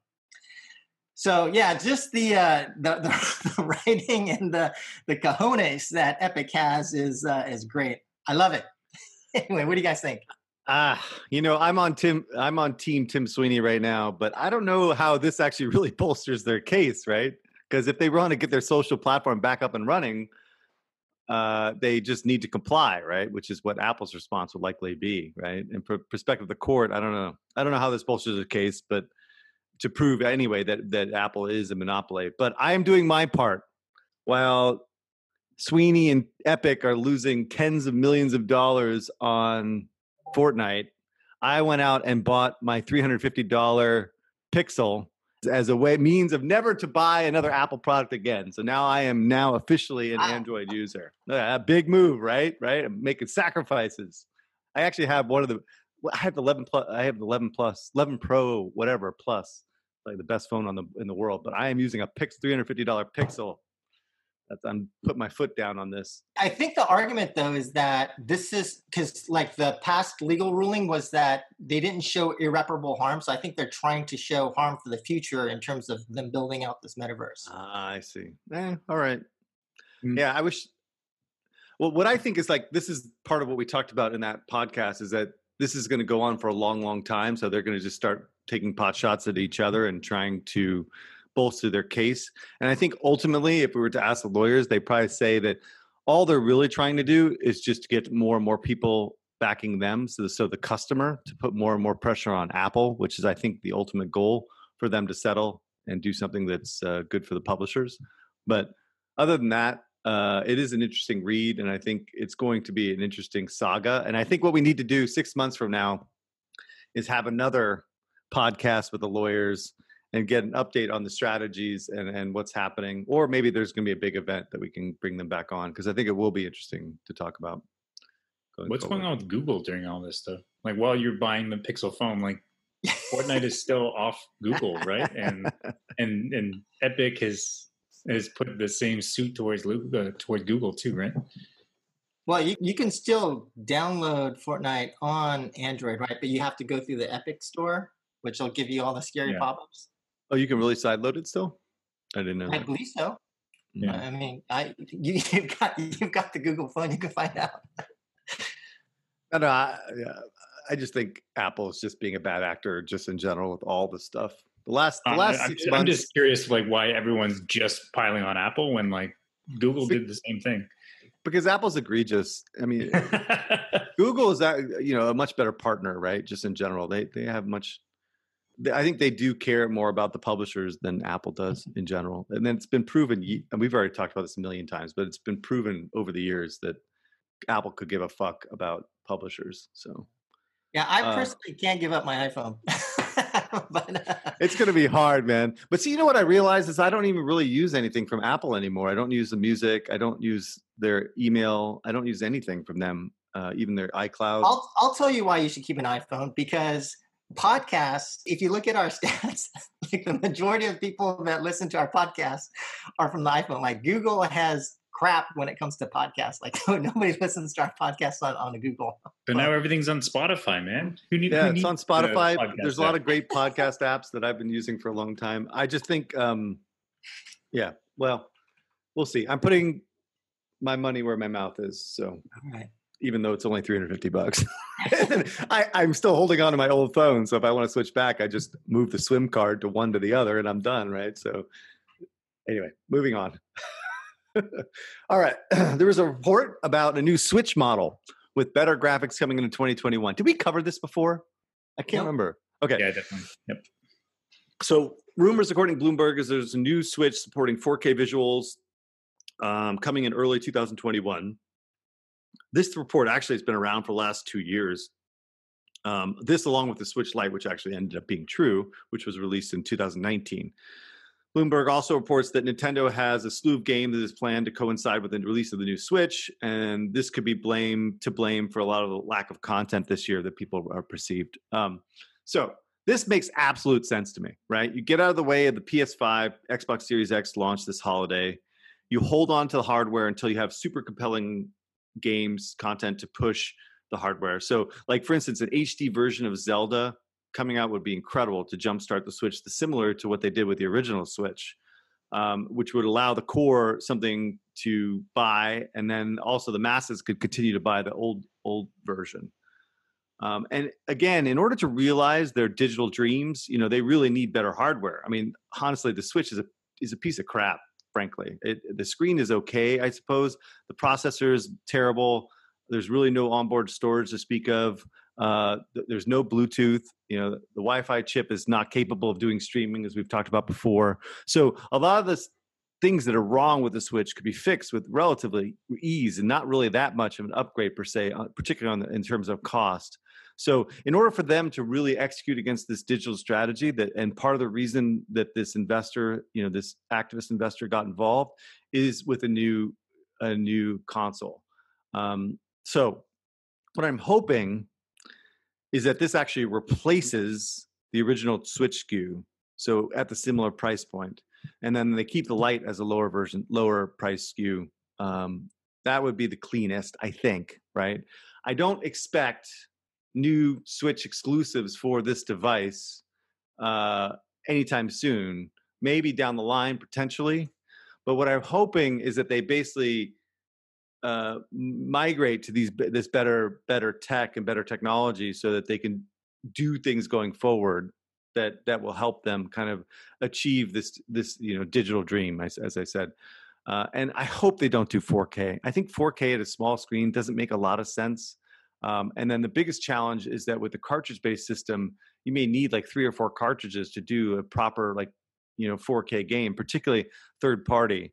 So yeah, just the uh, the, the, *laughs* the writing and the the cojones that Epic has is uh, is great. I love it. *laughs* anyway, what do you guys think? Ah, you know, I'm on Tim. I'm on Team Tim Sweeney right now, but I don't know how this actually *laughs* really bolsters their case, right? Because if they want to get their social platform back up and running, uh, they just need to comply, right? Which is what Apple's response would likely be, right? And for perspective of the court, I don't know. I don't know how this bolsters the case, but to prove anyway that that Apple is a monopoly. But I am doing my part, while Sweeney and Epic are losing tens of millions of dollars on Fortnite, I went out and bought my $350 Pixel as a way means of never to buy another Apple product again. So now I am now officially an wow. Android user. A big move, right? Right? I'm making sacrifices. I actually have one of the I have the 11 plus I have the 11 plus 11 Pro whatever plus like the best phone on the in the world, but I am using a Pix $350 Pixel I'm put my foot down on this. I think the argument though is that this is because like the past legal ruling was that they didn't show irreparable harm. So I think they're trying to show harm for the future in terms of them building out this metaverse. Ah, I see. Eh, all right. mm-hmm. Yeah, I wish. Well, what I think is like this is part of what we talked about in that podcast is that this is going to go on for a long, long time. So they're going to just start taking pot shots at each other and trying to bolster their case. And I think ultimately, if we were to ask the lawyers, they probably say that all they're really trying to do is just get more and more people backing them. So, so the customer to put more and more pressure on Apple, which is, I think, the ultimate goal for them to settle and do something that's uh, good for the publishers. But other than that, uh, it is an interesting read, and I think it's going to be an interesting saga. And I think what we need to do six months from now is have another podcast with the lawyers and get an update on the strategies and, and what's happening. Or maybe there's going to be a big event that we can bring them back on because I think it will be interesting to talk about. Going what's forward. going on with Google during all this stuff? Like while you're buying the Pixel phone, like Fortnite is still *laughs* off Google, right? And and and Epic has has put the same suit towards uh, towards Google too, right? Well, you, you can still download Fortnite on Android, right? But you have to go through the Epic store, which will give you all the scary yeah. pop-ups. Oh, you can really sideload it still? I didn't know. I that. believe so. Yeah. I mean, I you, *laughs* have got you've got the Google phone. You can find out. no, no, I, yeah, I just think Apple is just being a bad actor, just in general, with all the stuff. The last, the uh, last I'm, six I'm, months. I'm just curious, like, why everyone's just piling on Apple when like Google did the same thing. Because Apple's egregious. I mean, *laughs* Google is that you know a much better partner, right? Just in general, they they have much th- I think they do care more about the publishers than Apple does in general. And then it's been proven, and we've already talked about this a million times, but it's been proven over the years that Apple could give a fuck about publishers. So Yeah, I Uh, personally can't give up my iPhone. *laughs* but uh, it's going to be hard, man. But see, you know what I realized is I don't even really use anything from Apple anymore. I don't use the music. I don't use their email. I don't use anything from them, uh, even their iCloud. I'll I'll tell you why you should keep an iPhone because podcasts. If you look at our *laughs* stats, like the majority of people that listen to our podcast are from the iPhone. Like Google has crap when it comes to podcasts. Like *laughs* nobody listens to our podcast on, on a Google. But now everything's on Spotify, man. Who need? yeah, who it's on needs, Spotify. podcast There's a lot of great podcast apps that I've been using for a long time. I just think, um, yeah, well, we'll see. I'm putting my money where my mouth is. So All right. even though it's only 350 bucks, *laughs* *laughs* I, I'm still holding on to my old phone. So if I want to switch back, I just move the SIM card to one to the other and I'm done. Right. So anyway, moving on. *laughs* All right. *clears throat* there was a report about a new Switch model with better graphics coming into 2021. Did we cover this before? I can't Nope. remember. Okay. Yeah, definitely. Yep. So rumors, according to Bloomberg, is there's a new Switch supporting 4K visuals um, coming in early 2021. This report actually has been around for the last two years. Um, this, along with the Switch Lite, which actually ended up being true, which was released in 2019. Bloomberg also reports that Nintendo has a slew of games that is planned to coincide with the release of the new Switch, and this could be blamed to blame for a lot of the lack of content this year that people are perceived. Um, so this makes absolute sense to me, right? You get out of the way of the PS5, Xbox Series X launch this holiday. You hold on to the hardware until you have super compelling games content to push the hardware. So, like for instance, an HD version of Zelda coming out would be incredible to jumpstart the Switch, the similar to what they did with the original Switch, um, which would allow the core something to buy, and then also the masses could continue to buy the old old version. Um, and again, in order to realize their digital dreams, you know, they really need better hardware. I mean, honestly, the Switch is a is a piece of crap. Frankly, it, the screen is okay, I suppose. The processor is terrible. There's really no onboard storage to speak of. Uh, th- there's no Bluetooth. You know, the Wi-Fi chip is not capable of doing streaming, as we've talked about before. So a lot of the s- things that are wrong with the Switch could be fixed with relatively ease, and not really that much of an upgrade per se, uh, particularly on the, in terms of cost. So, in order for them to really execute against this digital strategy, that and part of the reason that this investor, you know, this activist investor got involved, is with a new a new console. Um, so, what I'm hoping is that this actually replaces the original Switch SKU, so at the similar price point, and then they keep the light as a lower version, lower price SKU. Um, that would be the cleanest, I think. Right? I don't expect new Switch exclusives for this device uh, anytime soon. Maybe down the line, potentially. But what I'm hoping is that they basically uh, migrate to these this better better tech and better technology, so that they can do things going forward that that will help them kind of achieve this this you know digital dream, as, as I said. Uh, and I hope they don't do 4K. I think 4K at a small screen doesn't make a lot of sense. Um, and then the biggest challenge is that with the cartridge-based system, you may need like three or four cartridges to do a proper like you know 4K game, particularly third party.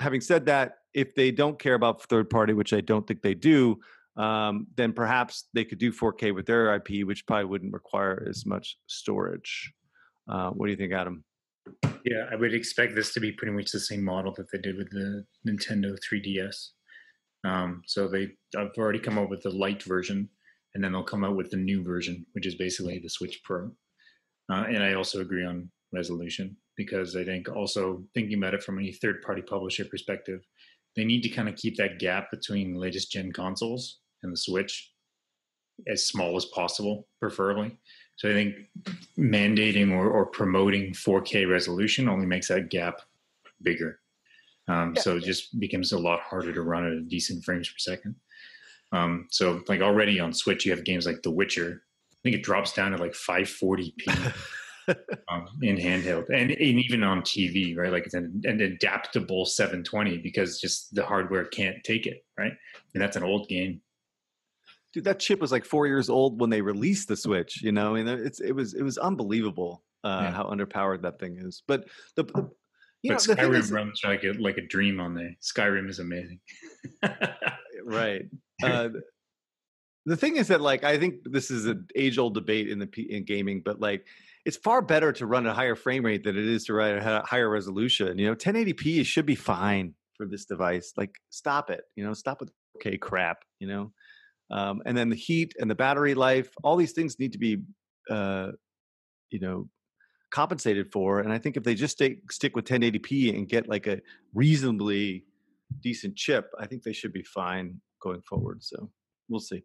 Having said that, if they don't care about third party, which I don't think they do, um, then perhaps they could do 4K with their IP, which probably wouldn't require as much storage. Uh, what do you think, Adam? Yeah, I would expect this to be pretty much the same model that they did with the Nintendo 3DS. Um, so they have already come out with the light version, and then they'll come out with the new version, which is basically the Switch Pro. Uh, and I also agree on resolution because I think also thinking about it from a third-party publisher perspective, they need to kind of keep that gap between latest gen consoles and the Switch as small as possible, preferably. So I think mandating or, or promoting 4K resolution only makes that gap bigger. Um, Yeah. So it just becomes a lot harder to run at a decent frames per second. Um, so like already on Switch, you have games like The Witcher. I think it drops down to like 540p *laughs* um, in handheld, and, and even on TV, right? Like it's an, an adaptable 720 because just the hardware can't take it, right? And that's an old game. Dude, that chip was like four years old when they released the Switch. You know, I mean, it's it was it was unbelievable uh, yeah. how underpowered that thing is. But the, the you but know, Skyrim is, runs like a like a dream on there. Skyrim is amazing. *laughs* right. Uh, the thing is that like I think this is an age old debate in the in gaming, but like it's far better to run at a higher frame rate than it is to run at a higher resolution. You know, 1080p should be fine for this device. Like, stop it. You know, stop with okay crap. You know, um, and then the heat and the battery life, all these things need to be, uh, you know, compensated for. And I think if they just stay, stick with 1080p and get like a reasonably decent chip, I think they should be fine going forward. So we'll see.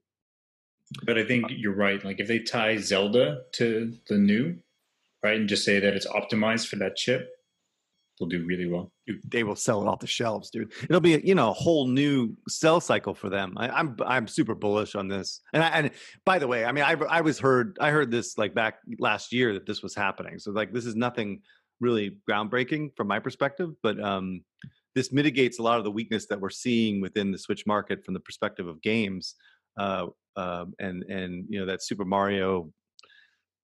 But I think you're right. Like if they tie Zelda to the new, right, and just say that it's optimized for that chip, will do really well. They will sell it off the shelves, dude. It'll be you know a whole new sell cycle for them. I, am I'm, I'm super bullish on this. And I, and by the way, I mean I I was heard I heard this like back last year that this was happening. So like this is nothing really groundbreaking from my perspective, but um, this mitigates a lot of the weakness that we're seeing within the Switch market from the perspective of games. Uh, um, and and you know that Super Mario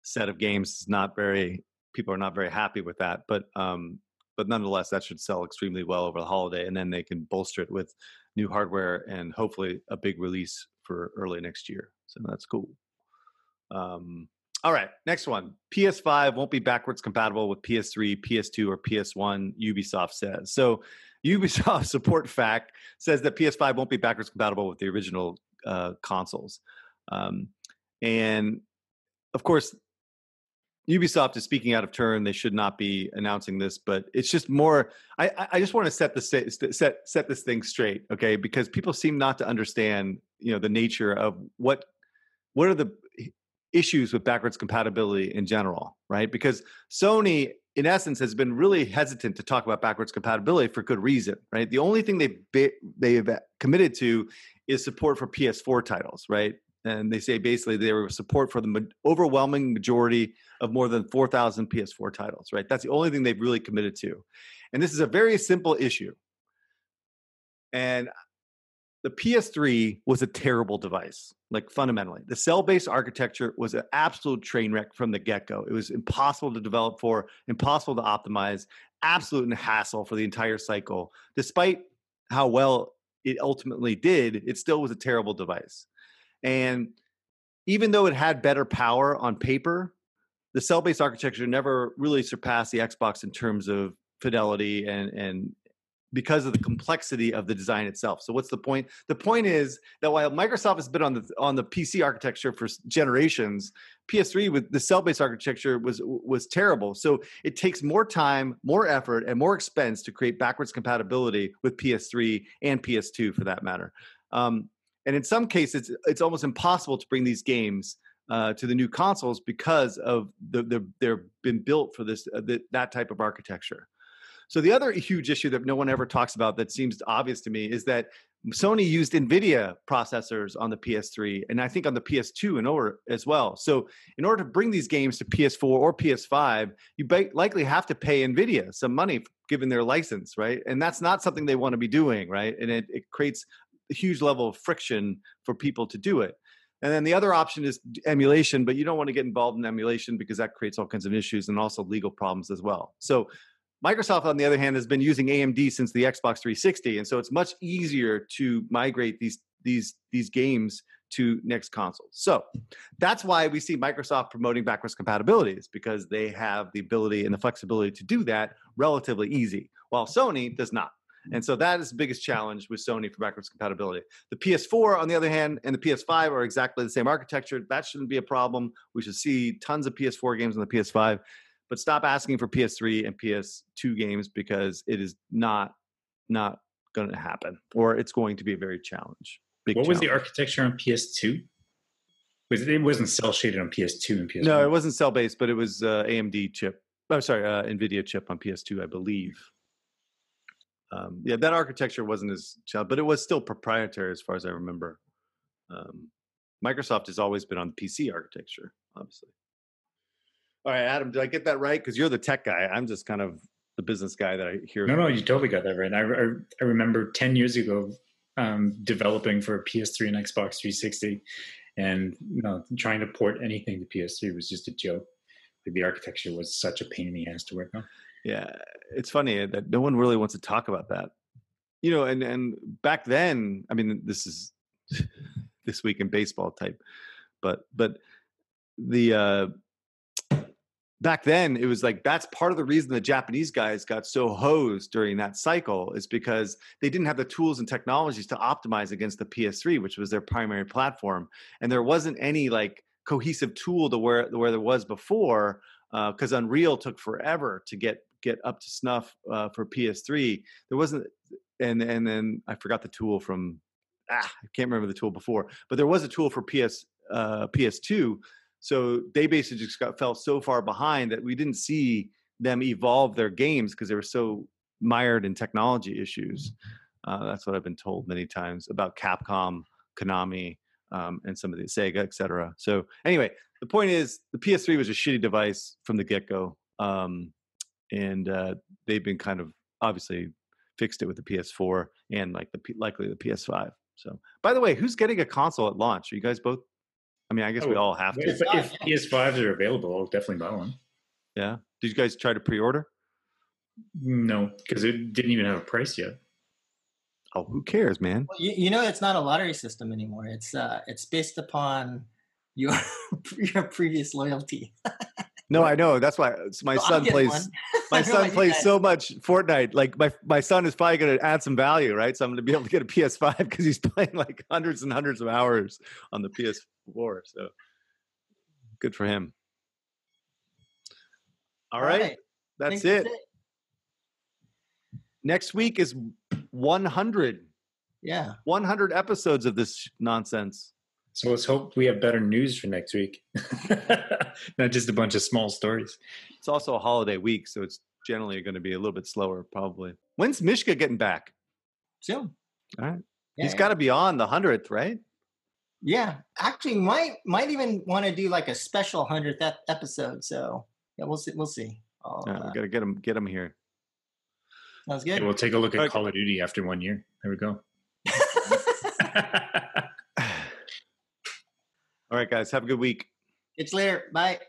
set of games is not very people are not very happy with that. But um, but nonetheless, that should sell extremely well over the holiday, and then they can bolster it with new hardware and hopefully a big release for early next year. So that's cool. Um, all right, next one. PS5 won't be backwards compatible with PS3, PS2, or PS1. Ubisoft says so. *laughs* Ubisoft support fact says that PS5 won't be backwards compatible with the original uh, consoles, um, and of course, Ubisoft is speaking out of turn. They should not be announcing this, but it's just more. I, I just want to set the set set this thing straight, okay? Because people seem not to understand, you know, the nature of what what are the issues with backwards compatibility in general, right? Because Sony, in essence, has been really hesitant to talk about backwards compatibility for good reason, right? The only thing they've they've committed to is support for PS4 titles, right? and they say basically they were support for the overwhelming majority of more than 4,000 PS4 titles, right? That's the only thing they've really committed to. And this is a very simple issue. And the PS3 was a terrible device, like fundamentally. The cell based architecture was an absolute train wreck from the get go. It was impossible to develop for, impossible to optimize, absolute hassle for the entire cycle. Despite how well it ultimately did, it still was a terrible device. And even though it had better power on paper, the cell based architecture never really surpassed the Xbox in terms of fidelity and, and because of the complexity of the design itself. So what's the point? The point is that while Microsoft has been on the on the PC architecture for generations, PS3 with the cell-based architecture was was terrible. So it takes more time, more effort, and more expense to create backwards compatibility with PS3 and PS2 for that matter. Um, and in some cases it's almost impossible to bring these games uh, to the new consoles because of the, the they're been built for this uh, the, that type of architecture. So the other huge issue that no one ever talks about that seems obvious to me is that Sony used NVIDIA processors on the PS3 and I think on the PS2 and over as well. So in order to bring these games to PS4 or PS5, you likely have to pay NVIDIA some money given their license, right? And that's not something they want to be doing, right? And it, it creates a huge level of friction for people to do it. And then the other option is emulation, but you don't want to get involved in emulation because that creates all kinds of issues and also legal problems as well. So Microsoft, on the other hand, has been using AMD since the Xbox 360, and so it's much easier to migrate these these these games to next consoles. So that's why we see Microsoft promoting backwards compatibility is because they have the ability and the flexibility to do that relatively easy, while Sony does not. And so that is the biggest challenge with Sony for backwards compatibility. The PS4, on the other hand, and the PS5 are exactly the same architecture. That shouldn't be a problem. We should see tons of PS4 games on the PS5, but stop asking for PS3 and PS2 games because it is not not going to happen, or it's going to be a very challenge. what challenge. was the architecture on PS2? Was it, it wasn't cell shaded on PS2 and PS1? No, it wasn't cell based, but it was uh, AMD chip. I'm oh, sorry, uh, NVIDIA chip on PS2, I believe um, yeah, that architecture wasn't as, child, but it was still proprietary as far as I remember. Um, Microsoft has always been on the PC architecture, obviously. All right, Adam, did I get that right? Because you're the tech guy. I'm just kind of the business guy that I hear. No, no, you totally got that right. I, I, I remember 10 years ago um, developing for PS3 and Xbox 360, and you know, trying to port anything to PS3 was just a joke. Like, the architecture was such a pain in the ass to work on. Yeah, it's funny that no one really wants to talk about that. You know, and and back then, I mean, this is *laughs* this week in baseball type, but but the uh back then it was like that's part of the reason the Japanese guys got so hosed during that cycle is because they didn't have the tools and technologies to optimize against the PS3, which was their primary platform, and there wasn't any like cohesive tool to where where there was before because uh, Unreal took forever to get get up to snuff uh, for PS3. There wasn't, and and then I forgot the tool from ah I can't remember the tool before, but there was a tool for PS uh, PS2 so they basically just got fell so far behind that we didn't see them evolve their games because they were so mired in technology issues. Uh, that's what I've been told many times about Capcom, Konami, um, and some of the Sega, etc. So anyway, the point is the PS3 was a shitty device from the get go, um, and uh, they've been kind of obviously fixed it with the PS4 and like the likely the PS5. So by the way, who's getting a console at launch? Are you guys both I mean, I guess oh, we all have to. If, if PS5s are available, I'll definitely buy one. Yeah. Did you guys try to pre-order? No, because it didn't even have a price yet. Oh, who cares, man? Well, you, you know, it's not a lottery system anymore. It's uh, it's based upon your *laughs* your previous loyalty. *laughs* no, I know. That's why my son plays. *laughs* my son plays so much Fortnite. Like my my son is probably going to add some value, right? So I'm going to be able to get a PS5 because he's *laughs* playing like hundreds and hundreds of hours on the PS4. So good for him. All, All right. right. That's it. it. Next week is 100. Yeah. 100 episodes of this nonsense. So let's hope we have better news for next week. *laughs* Not just a bunch of small stories. It's also a holiday week, so it's generally going to be a little bit slower, probably. When's Mishka getting back? Soon. All right. Yeah, He's yeah. got to be on the 100th, right? Yeah, actually, might might even want to do like a special hundredth episode. So yeah, we'll see. We'll see. yeah, we uh gotta get him get him here. Sounds good. Yeah, we'll take a look at Call of Duty after one year. There we go. *laughs* *laughs* All right, guys. Have a good week. It's later. Bye.